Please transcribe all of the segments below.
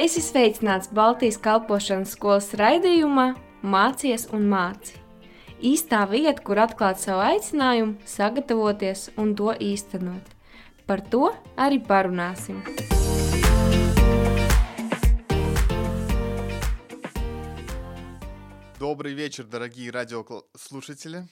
Es esmu sveicināts Baltijas kalpošanas skolas raidījumā Mācies un māci. Īstā vieta, kur atklāt savu aicinājumu, sagatavoties un to īstenot. Par to arī parunāsim. Добрый вечер, дорогие радиослушатели.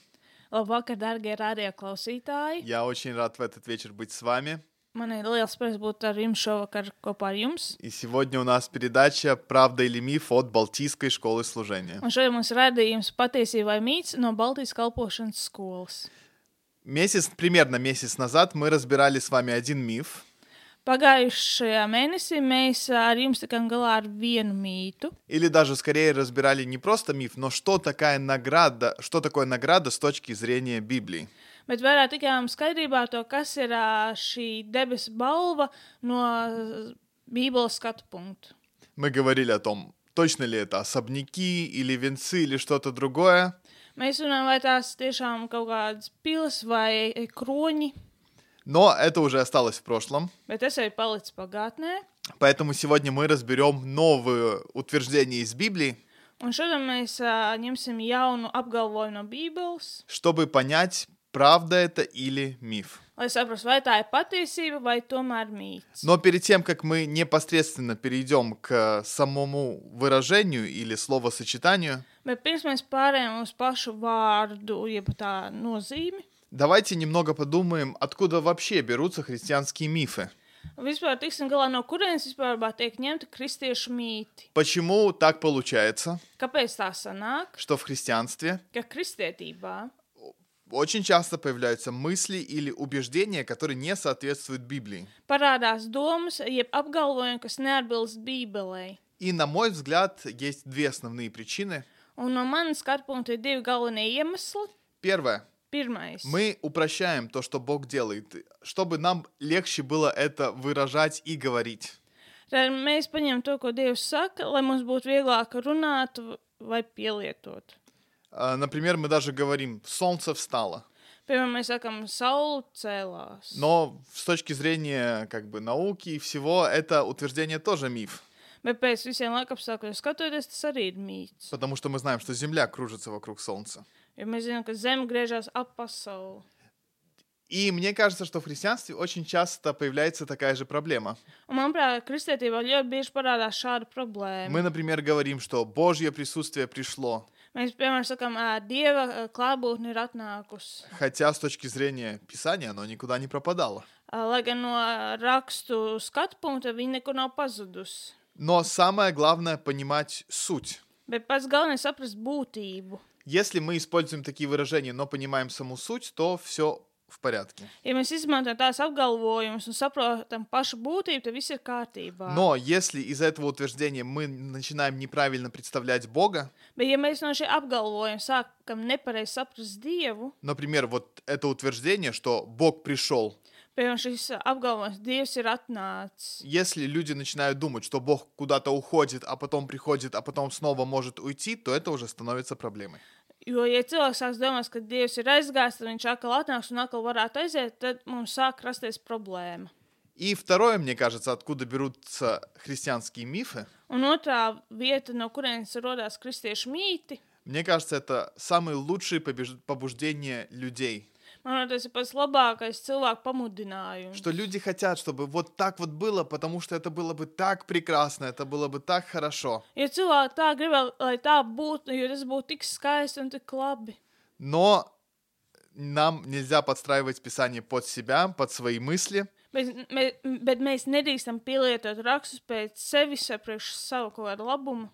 Labvakar, darbie radioklausītāji! Я очень рад в этот вечер быть с вами. Man ir liels prieks būt ar jums šovakar kopā ar jums. И сегодня у нас передача «Правда или миф» от Балтийской школы служения. Un šodien mums ir raidījums patiesība vai mīts no Baltijas kalpošanas skolas. Месяц, примерно месяц назад мы разбирали с вами один миф. Pagājušajā mēnesī mēs ar jums tikām galā ar vienu mītu. Или даже скорее разбирали не просто миф, но что такая награда, что такое награда с точки зрения Библии. Bet vairāk tikām skaidrībā to, kas ir ā, šī debesu balva no ā, Bībeles skatu punktu. Мы говорили о том, точно ли это особняки или венцы или что-то другое. Mēs runājam, vai tās tiešām kaut kādas pilas vai e, kroņi, Но это уже осталось в прошлом. bet tas jau ir palicis pagātnē. Поэтому сегодня мы разберем новые утверждения из Библии, Un šodien mēs ā, ņemsim jaunu apgalvojumu no Bībeles. чтобы понять, правда это или миф. lai saprastu, vai tā ir patiesība vai tomēr mīts. Но перед тем, как мы непосредственно перейдем к самому выражению или словосочетанию, Bet pirms mēs pārējām uz pašu vārdu, jeb tā nozīmi, давайте немного подумаем, откуда вообще берутся христианские мифы. vispār tiksim galā no kurienes vispār tiek ņemta kristiešu mīti. Почему так получается, Kāpēc tā sanāk, что в христианстве ka kristietībā очень часто появляются мысли или убеждения, которые не соответствуют Библии? parādās domas, jeb apgalvojumi, kas neatbilst Bībelei? И, на мой взгляд, есть две основные причины. Un no manas skatu punkta ir divi galvenie iemesli. Первое. Pirmais, Мы упрощаем то, что Бог делает, чтобы нам легче было это выражать и говорить. tad mēs paņemam to, ko Dievs saka, lai mums būtu vieglāk runāt vai pielietot. Например, мы даже говорим «солнце встало». Piemēram, mēs sakām, saule. Но с точки зрения как бы науки и всего, это утверждение тоже миф. Bet pēc visiem laikapstākļiem skatoties, tas arī ir mīts. Потому что мы знаем, что Земля кружится вокруг Солнца. Jo mēs zinām, ka Zeme griežas ap pasauli. И мне кажется, что в христианстве очень часто появляется такая же проблема. Un, manuprāt, kristietībā ļoti bieži parādās šāda problēma. Мы, например, говорим, что Божье присутствие пришло, Mēs, piemēram, sakām, ā, Dieva ā, klātbūtne ir atnākusi. хотя с точки зрения Писания оно никуда не пропадало. Ā, Lai gan no rakstu skatu punkta viņa nekur nav pazudusi. Но самое главное понимать суть. Bet pats galvenais ir saprast būtību. Если мы используем такие выражения, но понимаем саму суть, то все в порядке. Ja mēs izmantojam tās apgalvojumus un saprotam pašu būtību, tad viss ir kārtībā. Но если из этого утверждения мы начинаем неправильно представлять Бога, Bet, ja mēs no šī apgalvojuma sākam nepareizi saprast Dievu, например, вот это утверждение, что Бог пришел, piemēram, šis apgalvojums, Dievs ir atnācis. если люди начинают думать, что Бог куда-то уходит, а потом приходит, а потом снова может уйти, то это уже становится проблемой. Jo, ja cilvēks sāks domāt, ka Dievs ir aizgājis, tad viņš atkal atnāks un atkal varētu aiziet, tad mums sāk rasties problēma. И второе, мне кажется, откуда берутся христианские мифы, Un otrā vieta, no kurienes radās kristiešu mīti, мне кажется, это самые лучшие побеж- побуждения людей. manuprāt, tas ir pats labākais cilvēku pamudinājums. Что люди хотят, чтобы вот так вот было, потому что это было бы так прекрасно, это было бы так хорошо. Jo cilvēki tā grib, lai tā būtu, jo tas būtu tik skaisti un tik labi. Но нам nельзя подстраивать Писание под себя, под свои мысли. Bet, me, bet mēs nedrīkstam pielietot rakstus pēc sevis vai priekš savu kaut kādu labumu.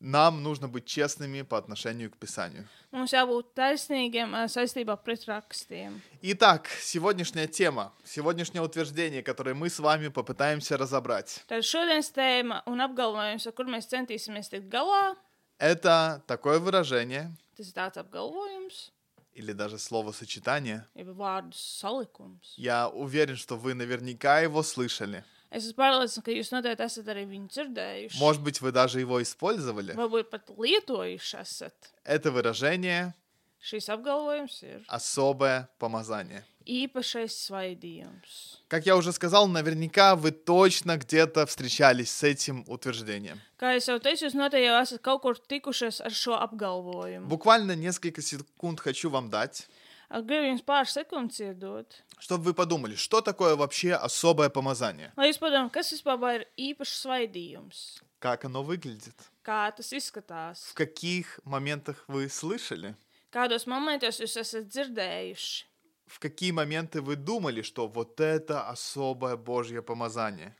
Нам нужно быть честными по отношению к Писанию. Mums jābūt taisnīgiem ā, saistībā pret rakstiem. Итак, сегодняшняя тема, сегодняшнее утверждение, которое мы с вами попытаемся разобрать, Tad šodienas tēma un apgalvojums, ar kur mēs centīsimies tikt galā, это такое выражение tas ir tāds apgalvojums, или даже словосочетание. jeb vārdu salikums. Я уверен, что вы наверняка его слышали. Es esmu pārliecināts, ka jūs noteikti esat arī viņu dzirdējuši. Может быть, вы даже его использовали. Varbūt pat lietojuši esat. Это выражение Šīs apgalvojums ir особое помазание. īpašais svaidījums. Как я уже сказал, наверняка вы точно где-то встречались с этим утверждением. Kā jau teicu, jūs noteikti jau esat kaut kur tikušies ar šo apgalvojumu. Буквально несколько секунд хочу вам дать, Gribu jums pāris sekundes iedot. чтобы вы подумали, что такое вообще особое помазание, Lai jūs padomājat, kas vispār ir īpašs svaidījums? как оно выглядит, Kā tas izskatās? в каких моментах вы слышали, Kādos momentos jūs esat dzirdējuši? В какие моменты вы думали, что вот это особое Божье помазание.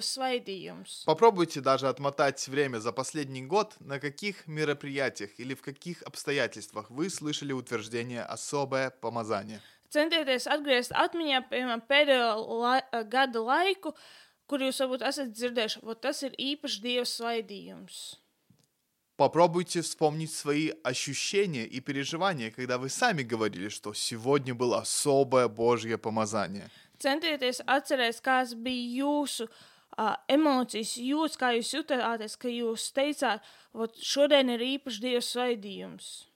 Svaidījums? Попробуйте даже отмотать время за последний год, на каких мероприятиях или в каких обстоятельствах вы слышали утверждение «особое помазание». Centieties atgriezt atmiņā, piemēram, pēdējo lai, gada laiku, kur jūs varbūt esat dzirdējuši, ka tas ir īpašs dieva svaidījums. Попробуйте вспомнить свои ощущения и переживания, когда вы сами говорили, что сегодня было особое Божье помазание. Centieties atcerēties, kādas bija jūsu uh, emocijas, jūs, kā jūs jutāties, ka jūs teicāt, ka šodien ir īpašs dieva svaidījums.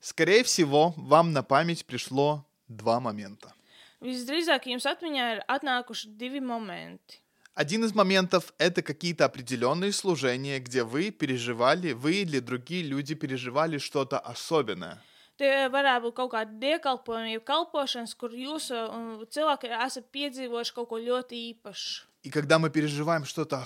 Скорее всего, вам на память пришло два момента. Visdrīzāk jums atmiņā ir atnākuši divi momenti. Один из моментов — это какие-то определенные служения, где вы переживали, вы или другие люди переживали что-то особенное. Tie varētu būt kaut kādi diekalpojumi, jeb kalpošanas, kur jūs cilvēki esat piedzīvojuši kaut ko ļoti īpašu. И когда мы переживаем что-то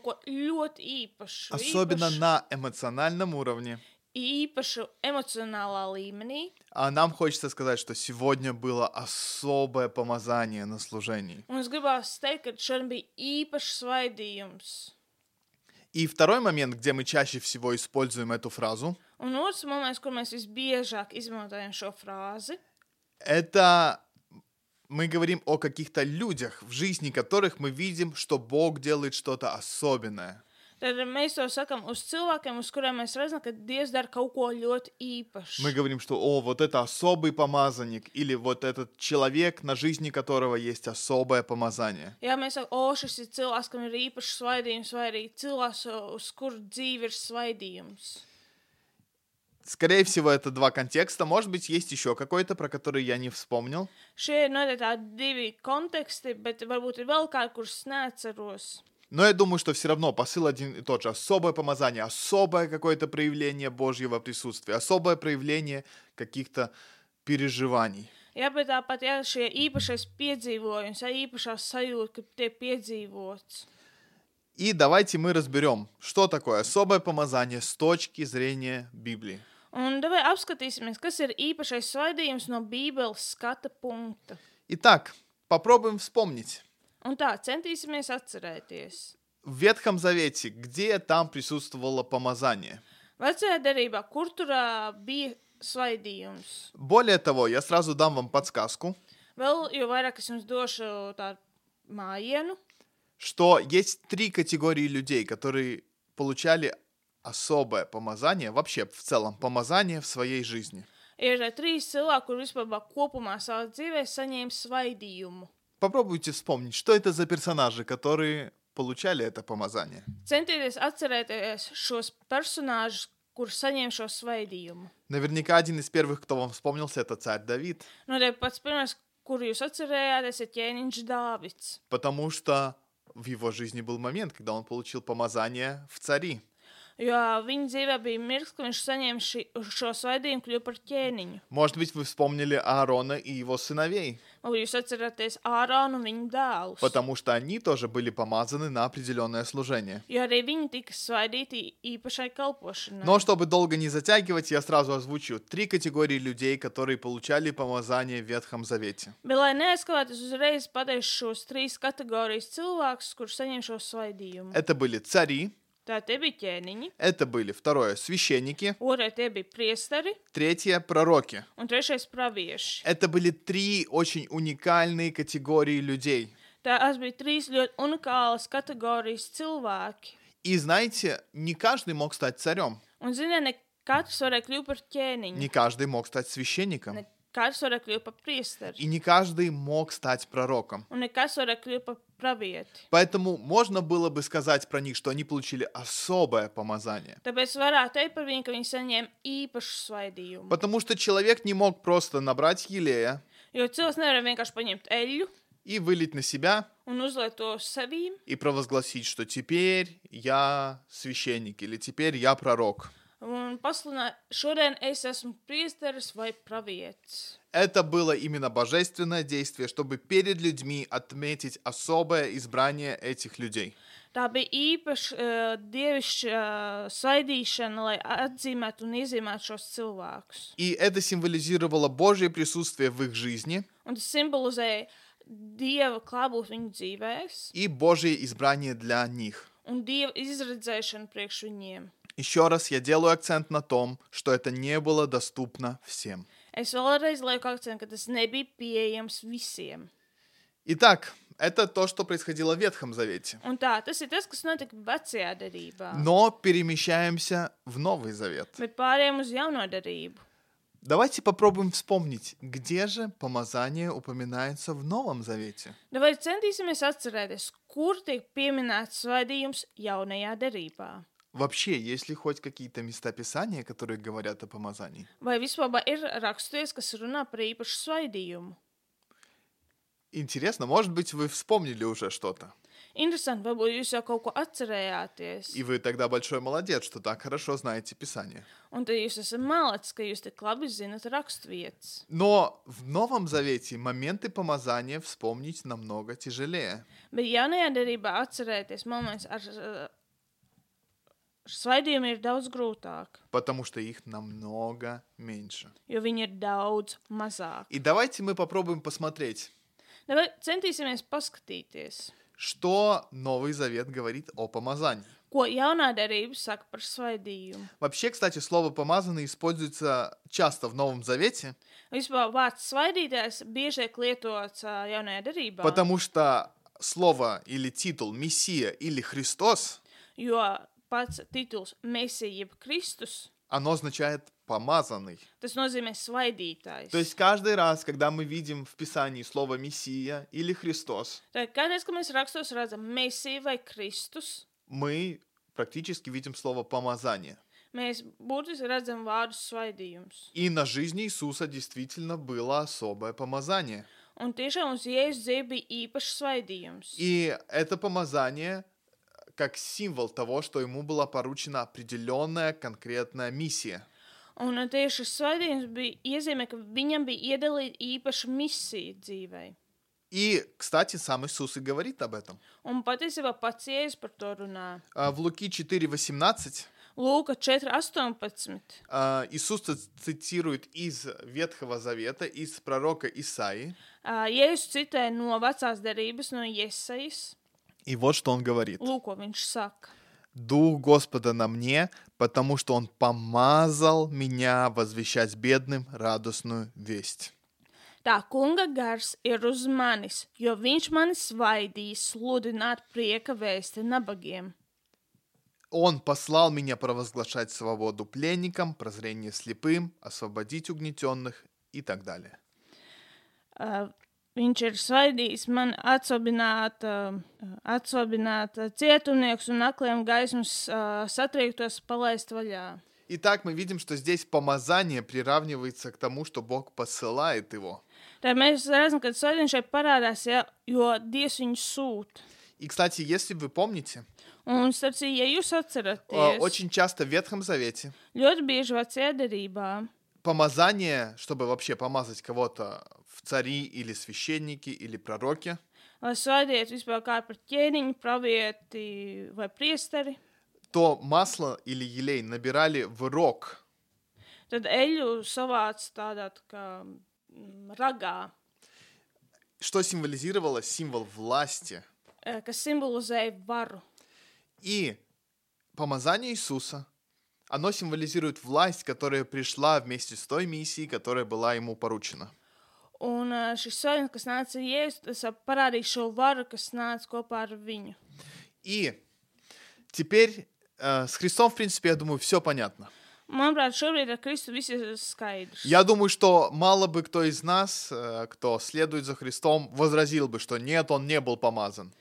ko ļoti īpašu, особенно на эмоциональном уровне, īpašu emocionālā līmenī, а нам хочется сказать, что сегодня было особое помазание на служении. un es gribētu teikt, ka šodien bija īpašs svaidījums. И второй момент, где мы чаще всего используем эту фразу, Un otrs moments, kur mēs visbiežāk izmantojam šo frāzi, это мы говорим о каких-то людях, в жизни которых мы видим, что Бог делает что-то особенное. tad mēs to sakām uz cilvēkiem, uz kuriem mēs redzam, ka Dievs dara kaut ko ļoti īpašu. Мы говорим, что о, вот это особый помазанник, или вот этот человек, на жизни которого есть особое помазание. Jā, mēs sakām, o, šis ir cilvēks, kam ir īpašs svaidījums, vai arī cilvēks, uz kuru dzīve ir svaidījums. Скорее всего, это два контекста. Может быть, есть еще какой-то, про который я не вспомнил. Šie ir noteikti tādi divi konteksti, bet varbūt ir vēl kādi, kurus neatceros. Но я думаю, что все равно посыл один и тот же. Особое помазание, особое какое-то проявление Божьего присутствия, особое проявление каких-то переживаний. Jā, bet tāpat jā, šie īpašais piedzīvojums, jā, īpašā sajūta, ka tiek piedzīvots. И давайте мы разберем, что такое особое помазание с точки зрения Библии. Un davai apskatīsimies, kas ir īpašais svaidījums no Bībeles skata punkta. Итак, попробуем вспомнить. Un tā, centīsimies atcerēties. В Ветхом Завете, где там присутствовало помазание? Vecajā derībā, kur tur ā, bija svaidījums? Более того, я сразу дам вам подсказку, Vēl jau vairāk es jums došu tādu mājienu, что есть три категории людей, которые получали особое помазание, вообще в целом помазание в своей жизни. ir ā, trīs cilvēki, kur vispār kopumā savā dzīvē saņēma svaidījumu. Попробуйте вспомнить, что это за персонажи, которые получали это помазание. Centieties atcerēties šos personāžus, kurus saņēma šo svaidījumu. Наверняка один из первых, кто вам вспомнился, это царь Давид, Nu, te pats pirmais, kur jūs atcerējāties, ir ķēniņš Dāvids. потому что в его жизни был момент, когда он получил помазание в цари. Jo viņa dzīvē bija mirklis, kad viņš saņēma ši, šo svaidījumu, kļuva par ķēniņu. Может быть, вы вспомнили Аарона и его сыновей, Vai jūs atceraties Ārānu un viņa dēlus? потому что они тоже были помазаны на определенное служение. Jo arī viņi tika svaidīti īpašai kalpošanai. Но чтобы долго не затягивать, я сразу озвучу три категории людей, которые получали помазание в Ветхом Завете. Bet, lai neaizskavētos uzreiz, pateikšu šos trīs kategorijas cilvēkus, kurus saņem šo svaidījumu. Это были цари, Tā tie bija ķēniņi, это были, второе, священники, otrais tie bija priesteri третье, пророки. un trešais pravieši. Это были три очень уникальные категории людей. Tās bija trīs ļoti unikālas kategorijas cilvēki. И знаете, не каждый мог стать царем, Un, ziniet, ne katrs varēja kļūt par ķēniņu. не каждый мог стать священником. Ne varēja kļūt par priesteri, И не каждый мог стать пророком. un kas varēja kļūt par pravieti. Поэтому можно было бы сказать про них, что они получили особое помазание. Tāpēc varētu teikt par viņu, ka viņi saņēma īpašu svaidījumu. Потому что человек не мог просто набрать елея Jo cilvēks nevar vienkārši paņemt eļļu и вылить на себя un uzliet to sevīm и провозгласить, что теперь я священник или теперь я пророк. un pasludināt, šodien es esmu priesteris vai pravietis. Это было именно божественное действие, чтобы перед людьми отметить особое избрание этих людей. Tā bija īpaša uh, dievišķa uh, svaidīšana, lai atzīmētu un iezīmētu šos cilvēkus. И это символизировало Божье присутствие в их жизни Un tas simbolizēja dieva klātbūtni viņu dzīvēs и Божье избрание для них. un dieva izredzēšanu priekš viņiem. Еще раз я делаю акцент на том, что это не было доступно всем. Es vēlreiz lieku akcentu, ka tas nebija pieejams visiem. Итак, это то, что происходило в Ветхом Завете. Un tā, tas ir tas, kas notika vecajā derībā. Но перемещаемся в Новый Завет. Bet pārējiem uz jauno derību. Давайте попробуем вспомнить, где же помазание упоминается в Новом Завете. Vai centīsimies atcerēties, kur tiek pieminēts svaidījums jaunajā derībā? Вообще, есть ли хоть какие-то места Писания, которые говорят о помазании? Vai vispār ir raksturīgs, kas runā par īpašu svaidījumu? Интересно, может быть, вы вспомнили уже что-то. Interesanti, varbūt jūs jau kaut ko atcerējāties. И вы тогда большой молодец, что так хорошо знаете Писание. Un tad jūs esat malacis, ka jūs tik labi zinat raksturvietas. Но в Новом Завете моменты помазания вспомнить намного тяжелее. Bet jaunajā derībā atcerēties moments ar uh, svaidījumu ir daudz grūtāk, потому что их намного меньше. jo viņi ir daudz mazāk. И давайте мы попробуем посмотреть, Vai centīsimies paskatīties, что Новый Завет говорит о помазании. ko jaunā derība saka par svaidījumu. Вообще, кстати, слово «помазанный» используется часто в Новом Завете, Vispār vārds svaidītājs bieži tiek lietots ā, jaunajā derībā, потому что слово или титул «Мессия» или «Христос» jo pats tituls jeb Kristus, оно означает «помазанный». То есть каждый раз, когда мы видим в Писании слово «Мессия» или «Христос», мы практически видим слово «помазание». mēs būtiski redzam vārdu svaidījums. И на жизни Иисуса действительно было особое помазание. Un tiešām uz Jēzus dzīve bija īpašs svaidījums. И это помазание как символ того, что ему была поручена определенная конкретная миссия. Un uh, tieši šis svaidījums bija iezīmē, ka viņam bija iedalīta īpaša misija dzīvē. И, кстати, сам Иисус и говорит об этом. Un patiesībā pats Jēzus par to runā. А, В Луки 4.18 Lūka 4.18. а, Иисус ц- цитирует из Ветхого Завета, из пророка Исаии. Uh, Jēzus citē no vecās derības, no Iesaijas. И вот что он говорит. Viņš saka. Дух Господа на мне, потому что Он помазал меня возвещать бедным радостную весть. Tā kunga gars ir uz manis, jo viņš mani svaidīs sludināt prieka vēsti nabagiem. Он послал меня провозглашать свободу пленникам, прозрение слепым, освободить угнетенных и так далее. Uh, viņš ir svaidījis man atsobināt, uh, atsobināt uh, cietumniekus un akliem gaismas uh, satriektos palaist vaļā. Итак, мы видим, что здесь помазание приравнивается к тому, что Бог посылает его. Tad mēs redzam, ka svaidījums šeit parādās, ja, jo Dievs viņu sūta. И, кстати, если вы помните, Un, starp citu, ja jūs э, atceraties, очень часто в Ветхом Завете ļoti bieži vecajā derībā помазание, чтобы вообще помазать кого-то в цари или священники или пророки, lai svaidītu vispār kā par ķēniņu, pravieti vai priesteri, то масло или елей набирали в рог, tad eļu savāc tādā tā kā ragā, что символизировало символ власти. eh, kas simbolizēja varu. И помазание Иисуса, оно символизирует власть, которая пришла вместе с той миссией, которая была ему поручена. Un eh, šis svaidījums, kas nāca Jēzus, tas parādīja šo varu, kas nāca kopā ar viņu. И теперь э, с Христом, в принципе, я думаю, все понятно. Manuprāt, šobrīd ar Kristu viss ir skaidrs. Я думаю, что мало бы кто из нас, э, кто следует за Христом, возразил бы, что нет, он не был помазан.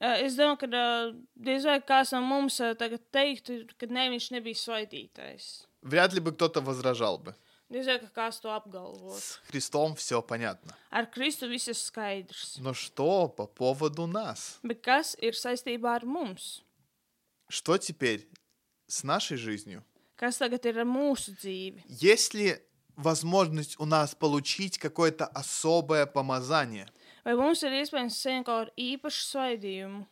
Es domāju, ka eh, diez vai kāds no mums eh, tagad teiktu, ka ne, viņš nebija svaidītais. Вряд ли бы кто-то возражал бы. Diez vai ka kāds to apgalvos. С Христом все понятно. Ar Kristu viss ir skaidrs. Но что по поводу нас? Bet kas ir saistībā ar mums? Что теперь с нашей жизнью? Kas tagad ir ar mūsu dzīvi? Есть ли возможность у нас получить какое-то особое помазание, Vai mums ir iespējams saņemt kaut kādu īpašu svaidījumu,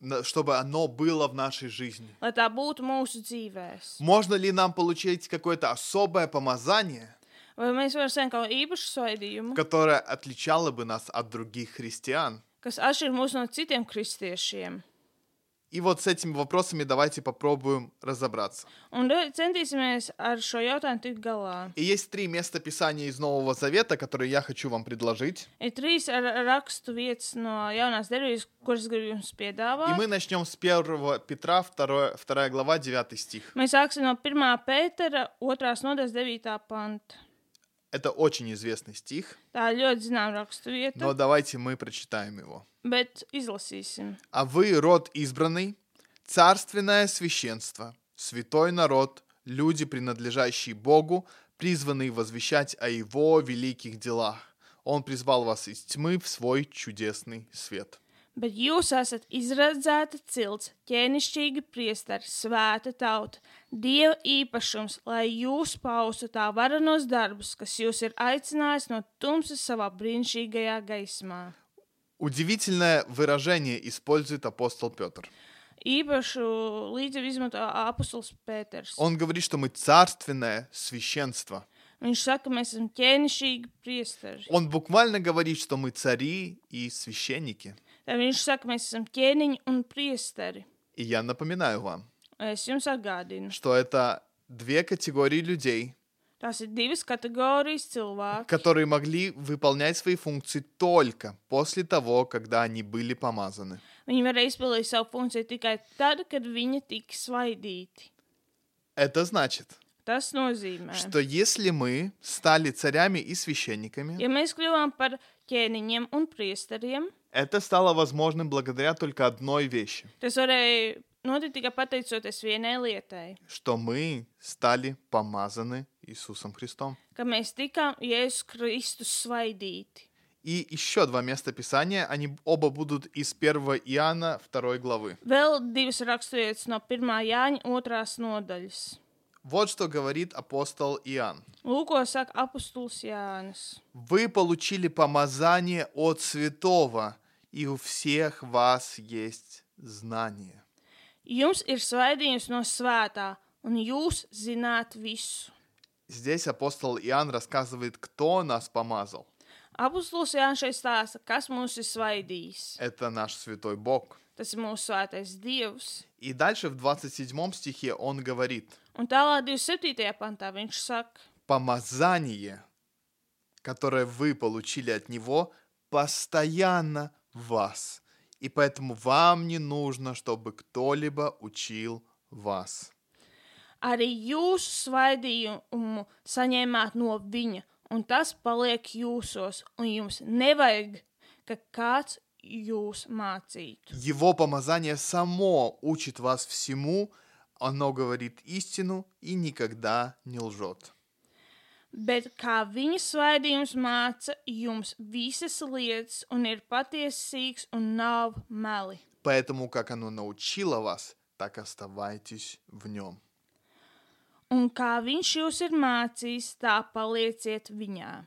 на- чтобы оно было в нашей жизни? lai tā būtu mūsu dzīvēs? Можно ли нам получить какое-то особое помазание, Vai mēs varam saņemt kaut kādu īpašu svaidījumu, которое отличало бы нас от других христиан? kas atšķir mūs no citiem kristiešiem? И вот с этими вопросами давайте попробуем разобраться. Un re- centīsimies ar šo jautājumu tikt galā. И есть три места Писания из Нового Завета, которые я хочу вам предложить. Ir trīs ar- rakstu vietas no jaunās darbības, kuras gribu jums И piedāvāt. мы начнем с 1 Петра, 2, 2 глава, 9 стих. Mēs sāksim no 1. pētera 2. nodaļas 9. panta. Это очень известный стих, Tā ļoti zināma rakstu vieta, но давайте мы прочитаем его. bet izlasīsim. А вы род избранный, царственное священство, святой народ, люди, принадлежащие Богу, призванные возвещать о Его великих делах. Он призвал вас из тьмы в свой чудесный свет. Bet jūs esat izredzēta cilts, ķēnišķīgi priesteri, svēta tauta, dieva īpašums, lai jūs paustu tā varenos darbus, kas jūs ir aicinājis no tumsas savā brīnišķīgajā gaismā. Удивительное выражение использует апостол Петр. Īpašu līdzību izmanto apustulis Pēters. Он говорит, что мы царственное священство. Viņš saka, ka mēs esam ķēnišķīgi priesteri. Он буквально говорит, что мы цари и священники. Tad viņš saka, ka mēs esam ķēniņi un priesteri. И я напоминаю вам, Es jums atgādinu, что это две категории людей, tās ir divas kategorijas cilvēku, которые могли выполнять свои функции только после того, когда они были помазаны. Viņi varēja izpildīt savu funkciju tikai tad, kad viņi tika svaidīti. Это значит, Tas nozīmē, что если мы стали царями и священниками, ja mēs kļuvām par ķēniņiem un priesteriem, это стало возможным благодаря только одной вещи, tas varēja notikt tikai pateicoties vienai lietai, что мы стали помазаны Иисусом Христом. ka mēs tikām Jēzus Kristus svaidīti. И еще два места Писания, они оба будут из 1 Иоанна 2 главы. Vēl divas raksturietas no 1. Jāņa 2. nodaļas. Вот что говорит апостол Иоанн. Saka apustulis Jānis. Вы получили помазание от святого, и у всех вас есть знание. Jums ir svaidījums no svētā, un jūs zināt visu. Здесь апостол Иоанн рассказывает, кто нас помазал. Apustulis Jānis šeit stāsta, kas mūs ir svaidījis. Это наш святой Бог. Tas ir mūsu svētais Dievs. И дальше в 27 стихе он говорит, Un tālāk 27. pantā viņš saka, помазание, которое вы получили от него, постоянно в вас. И поэтому вам не нужно, чтобы кто-либо учил вас. arī jūsu svaidījumu saņēmāt no viņa, un tas paliek jūsos, un jums nevajag, ka kāds jūs mācītu. Его помазание само учит вас всему, оно говорит истину и никогда не лжет. Bet kā viņa svaidījums māca jums visas lietas, un ir patiesīgs un nav meli. Поэтому, как оно научило вас, так оставайтесь в нем. Un kā viņš jūs ir mācījis, tā palieciet viņā.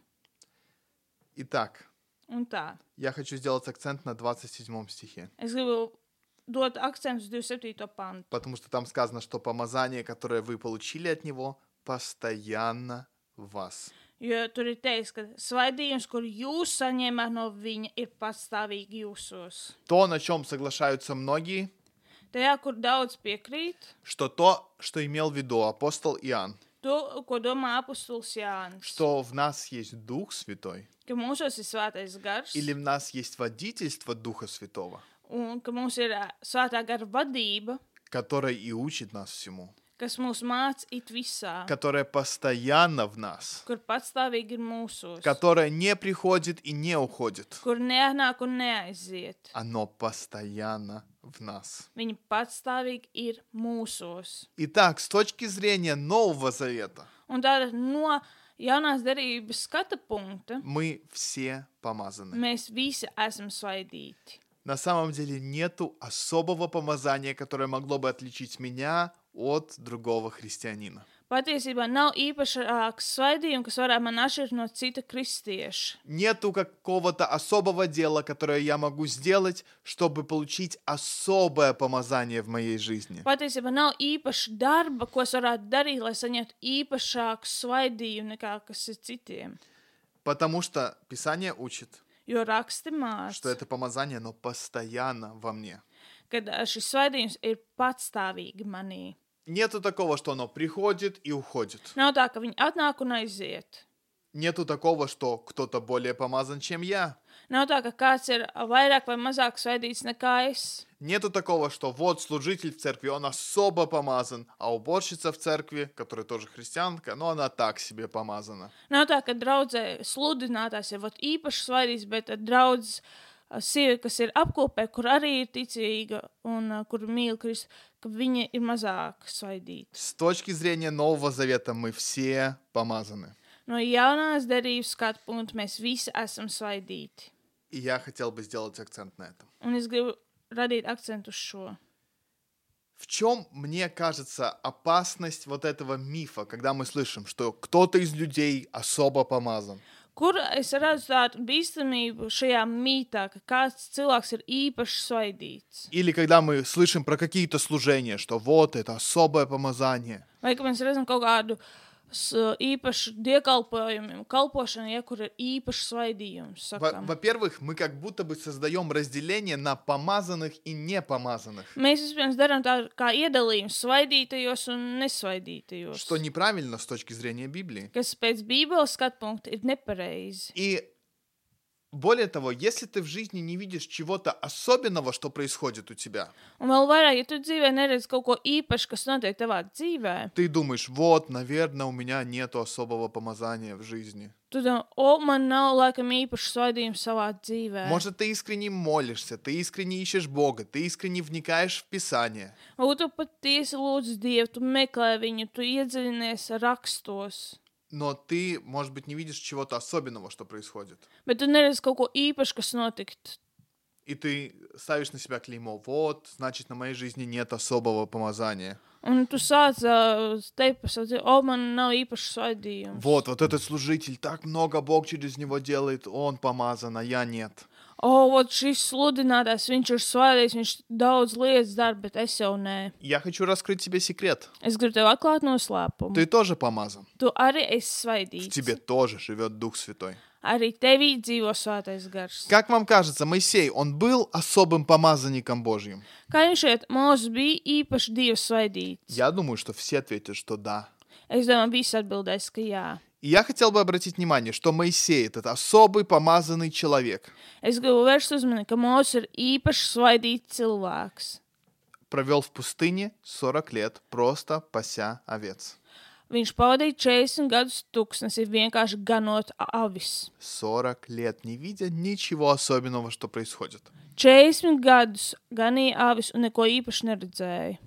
Итак, Un tā, я хочу сделать акцент на 27 стихе, es gribu dot akcentu uz 27. pantu. потому что там сказано, что помазание, которое вы получили от него, постоянно в вас. Jo tur ir teikts, ka svaidījums, kur jūs saņēmāt no viņa, ir pastāvīgi jūsos. То, на чем соглашаются многие, Tajā, kur daudz piekrīt, что то, что имел в виду апостол Иоанн, to, ko domā apustulis Jānis. что в нас есть Дух Святой, Ka mūsos ir svētais gars, или в нас есть водительство Духа Святого, un ka mums ir ā, svētā gara vadība, которое и учит нас всему. kas mūs māca it visā, которое постоянно в нас, kur patstāvīgi ir mūsos, которое не приходит и не уходит. kur neatnāk un neaiziet. Оно постоянно в нас. Viņi patstāvīgi ir mūsos. Итак, с точки зрения Нового Завета, Un tātad no jaunās derības skata punkta мы все помазаны. mēs visi esam svaidīti. На самом деле нету особого помазания, которое могло бы отличить меня от другого христианина. Patiesībā nav īpašāks svaidījums, kas varētu man atšķirt no cita kristieša. Нету какого-то особого дела, которое я могу сделать, чтобы получить особое помазание в моей жизни. Patiesībā nav īpaša darba, ko es varētu darīt, lai saņemtu īpašāku svaidījumu nekā kas ir citiem. Потому что Писание учит, Jo raksti что māca, это помазание, оно постоянно во мне. ka ā, šis svaidījums ir patstāvīgi manī. Нету такого, что оно приходит и уходит. Nav tā, ka viņi atnāk un aiziet. Нету такого, что кто-то более помазан, чем я. Nav tā, ka kāds ir vairāk vai mazāk svaidīts nekā es. Нету такого, что вот служитель в церкви, он особо помазан, а уборщица в церкви, которая тоже христианка, но она так себе помазана. Nav tā, ka draudzē sludinātājs ir vat, īpaši svaidīts, bet draudzes sieviete, kas ir apkopē, kur arī ir ticīga un kur mīl Kristu, ka viņa ir mazāk svaidīta. С точки зрения Нового Завета мы все помазаны. No jaunās derības skatu punkta mēs visi esam svaidīti. И я хотел бы сделать акцент на этом. Un es gribu radīt akcentu uz šo. В чем, мне кажется, опасность вот этого мифа, когда мы слышим, что кто-то из людей особо помазан? Kur es redzu tādu bīstamību šajā mītā, ka kāds cilvēks ir īpaši svaidīts? Или когда мы слышим про какие-то служения, что вот это особое помазание. Vai ka mēs redzam kaut kādu s- īpašu diekalpojumu, kalpošanu, ja kur ir īpašs svaidījums? Во- sakam. Во-первых, мы как будто бы создаем разделение на помазанных и непомазанных, Mēs vispirms darām tādu kā iedalījumu svaidītajos un nesvaidītajos. что неправильно с точки зрения Библии. Kas pēc Bībeles skatu punkta ir nepareizi. И более того, если ты в жизни не видишь чего-то особенного, что происходит у тебя, Un vēl vairāk, ja tu dzīvē neredz kaut ko īpašu, kas notiek tavā dzīvē, ты думаешь, вот, наверное, у меня нету особого помазания в жизни. tu domā, o, man nav laikam īpašs svaidījums savā dzīvē. Может, ты искренне молишься, ты искренне ищешь Бога, ты искренне вникаешь в Писание, Un tu patiesi lūdz Dievu, tu meklē viņu, tu iedziļinies rakstos. Но ты, может быть, не видишь чего-то особенного, что происходит. Bet tu neredzi kaut ko īpašu, kas notikt. И ты ставишь на себя клеймо, вот, значит, на моей жизни нет особого помазания. Un tu sāc uh, teikt par dzīvi, o, man nav īpašs svaidījums. Вот, вот этот служитель, так много Бог через него делает, он помазан, а я нет. O, vot šis sludinātājs, viņš ir svaidījis, viņš daudz lietas dara, bet es jau nē. Я хочу раскрыть тебе секрет. Es gribu tev atklāt noslēpumu. Ты тоже помазан. Tu arī esi В svaidīts. тебе тоже живет Дух Святой. Arī tevī dzīvo svētais gars. Как вам кажется, Моисей, он был особым помазанником Божьим? Kā viņš šeit mūzis bija īpaši Dievs svaidīts? Я думаю, что все ответят, что да. Es domāju, visi atbildēs, ka jā. И я хотел бы обратить внимание, что Моисей этот особый помазанный человек Es gribu vērst uzmanību, ka mūzis ir īpaši svaidīts cilvēks. провел в пустыне 40 лет, просто пася овец. Viņš pavadīja 40 gadus tūkstnesī vienkārši ganot avis. 40 лет, не видя ничего особенного, что происходит. 40 gadus ganīja avis un neko īpaši neredzēja.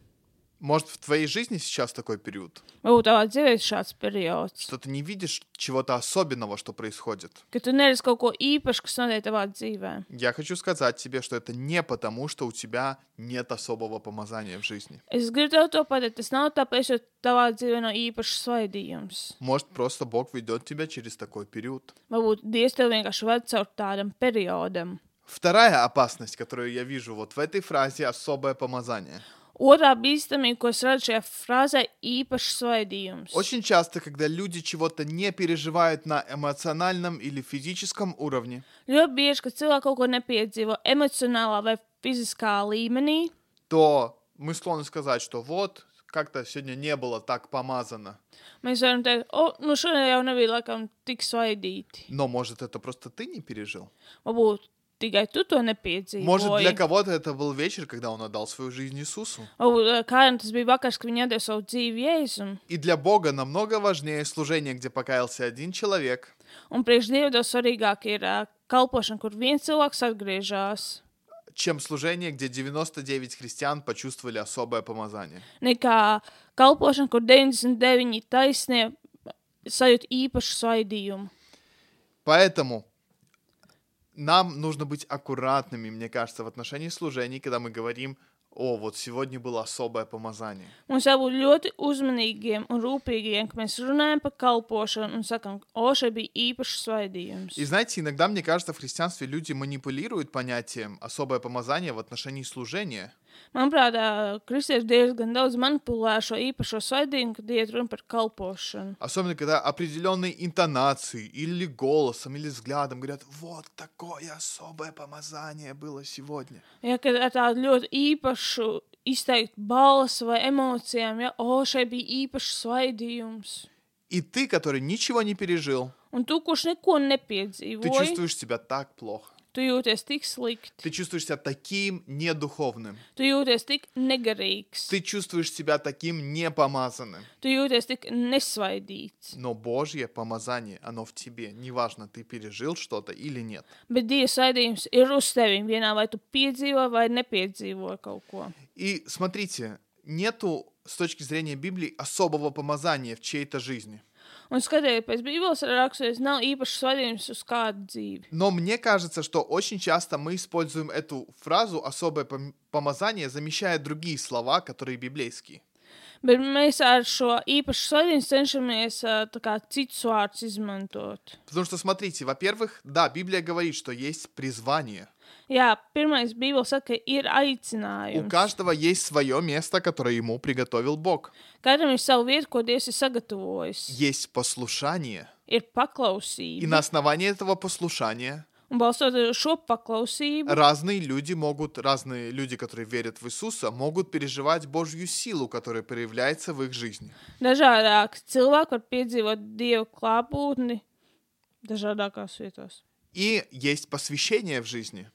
Может, в твоей жизни сейчас такой период, Varbūt tavā dzīvē ir šāds periods, что ты не видишь чего-то особенного, что происходит. ka tu neredzi kaut ko īpašu, kas notiek tavā dzīvē. Я хочу сказать тебе, что это не потому, что у тебя нет особого помазания в жизни. Es gribu tev to pateikt, tas nav tāpēc, ka tavā dzīvē nav īpašs svaidījums. Может, просто Бог ведет тебя через такой период. Varbūt Dievs tev vienkārši ved caur tādam periodam. Вторая опасность, которую я вижу вот в этой фразе «особое помазание». Otrā bīstamība, ko es redzu šajā frāzē, ir īpašs svaidījums. Очень часто, когда люди чего-то не переживают на эмоциональном или физическом уровне, Ļoti bieži, kad cilvēki kaut ko nepiedzīvo emocionālā vai fiziskā līmenī, то мы склонны сказать, что вот, как-то сегодня не было так помазано. mēs varam teikt, o, nu šodien jau nebija laikam tik svaidīti. Но, может, это просто ты не пережил? Varbūt tikai tu to nepiedzīvoji. Может, для кого-то это был вечер, когда он отдал свою жизнь Иисусу. O, Kādam tas bija vakars, kad viņi deva savu dzīvi Jēzum. И для Бога намного важнее служение, где покаялся один человек, Un priekš Dieva daudz svarīgāk ir ā, kalpošana, kur viens cilvēks atgriežas, чем служение, где 99 христиан почувствовали особое помазание. nekā kalpošana, kur 99 taisnie sajūt īpašu svaidījumu. Поэтому нам нужно быть аккуратными, мне кажется, в отношении служений, когда мы говорим, о, вот сегодня было особое помазание. Mums jābūt ļoti uzmanīgiem un rūpīgiem, kad mēs runājam par kalpošanu un sakām, o, šeit bija īpašs svaidījums. И знаете, иногда, мне кажется, в христианстве люди манипулируют понятием особое помазание в отношении служения. Manuprāt, ā, kristieši diezgan daudz manipulē ar šo īpašo svaidījumu, kad iet runa par kalpošanu. Особенно, когда определенной интонацией или голосом, или взглядом говорят, вот такое особое помазание было сегодня. Ja, kad ar tādu ļoti īpašu izteiktu balsi vai emocijām, ja, o, šeit bija īpašs svaidījums. И ты, который ничего не пережил, Un tu, kurš neko ты nepiedzīvoji, чувствуешь себя так плохо. tu jūties tik slikti, Ты чувствуешь себя таким недуховным. tu jūties tik negarīgs, Ты чувствуешь себя таким непомазанным. tu jūties tik nesvaidīts. Но Божье помазание, оно в тебе. Неважно, ты пережил что-то или нет. Bet Dieva svaidījums ir uz tevi vienā, vai tu piedzīvo vai nepiedzīvo kaut ko. И смотрите, нету с точки зрения Библии особого помазания в чьей-то жизни. Un skatoties pēc Bībeles raksturiem, nav īpašs svaidījums uz kādu dzīvi. Но мне кажется, что очень часто мы используем эту фразу «особое пом- помазание», замещая другие слова, которые библейские. Bet mēs ar šo īpašu svaidījumu cenšamies kā citus vārdus izmantot. Потому что, смотрите, во-первых, да, Библия говорит, что есть призвание. Jā, pirmais Bībeles saka, ka ir У aicinājums. каждого есть свое место, которое ему приготовил Бог. Katram ir sava vieta, ko Dievs ir sagatavojis. Есть послушание. Ir И paklausība. на основании этого послушания Un balstoties uz šo paklausību, разные люди могут, разные люди, которые верят в Иисуса, могут переживать Божью силу, которая проявляется в их жизни. dažādāk cilvēki var piedzīvot Dieva klātbūtni dažādākās vietās. И есть посвящение в жизни.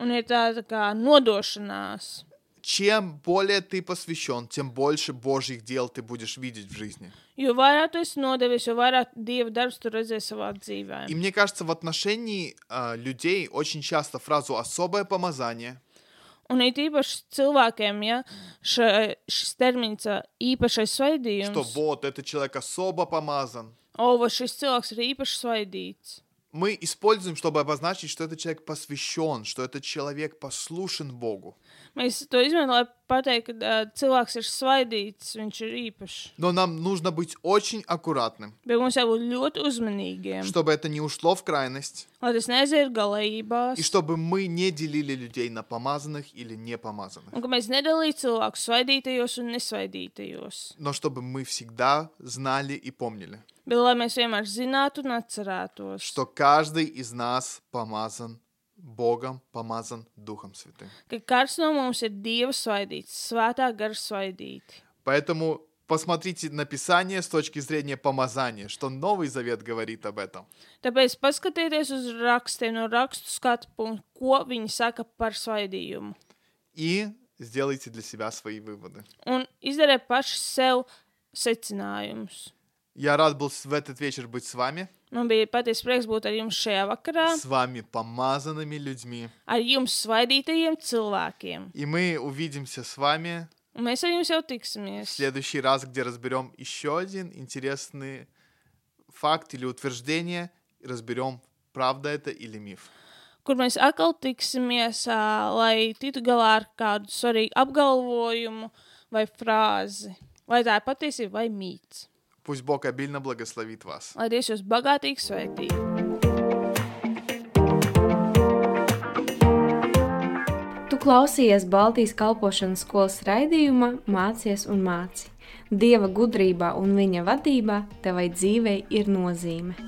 Un ir tāda kā nodošanās. Чем более ты посвящен, тем больше Божьих дел ты будешь видеть в жизни. Jo vairāk tu esi nodevies, jo vairāk Dieva darbs tu redzēsi savā dzīvē. И мне кажется, в отношении а, людей очень часто фразу «особое помазание» Un it īpaši cilvēkiem, ja še, šis termins ā, īpašais что svaidījums, вот этот человек особо помазан, o, vai šis cilvēks ir īpaši svaidīts. Мы используем, чтобы обозначить, что этот человек посвящен, что этот человек послушен Богу. Mēs to izmantojam, lai pateiktu, ka ā, cilvēks ir svaidīts, viņš ir īpašs. Но нам нужно быть очень аккуратным, Bet mums jābūt ļoti uzmanīgiem, чтобы это не ушло в крайность, lai tas neaiziet galējībās. и чтобы мы не делили людей на помазанных или непомазанных, Un ka mēs nedalītu cilvēkus svaidītajos un nesvaidītajos. но чтобы мы всегда знали и помнили, Bet lai mēs vienmēr zinātu un atcerētos, что каждый из нас помазан Богом, помазан Духом Святым. ka katrs no mums ir Dieva svaidīts, svētā gara svaidīti. Поэтому посмотрите на Писание с точки зрения помазания, что Новый Завет говорит об этом. Tāpēc paskatieties uz rakstiem no rakstu skatu punktu, ko viņi saka par svaidījumu. И сделайте для себя свои выводы. Un izdariet paši sev secinājumus. Я рад был в этот вечер быть с вами, Man bija patiesi prieks būt ar jums šajā vakarā, с вами помазанными людьми. ar jums svaidītajiem cilvēkiem. И мы увидимся с вами Un mēs ar jums jau в tiksimies. следующий раз, где разберем еще один интересный факт или утверждение, и разберем, правда это или миф. kur mēs atkal tiksimies, ā, lai tiktu galā ar kādu svarīgu apgalvojumu vai frāzi. Vai tā ir patiesība vai mīts? Пусть Бог обильно благословит вас. Lai Dievs jūs bagātīgi svētī. Tu klausījies Baltijas kalpošanas skolas raidījumā, mācies un māci. Dieva gudrībā un viņa vadībā tevai dzīvei ir nozīme.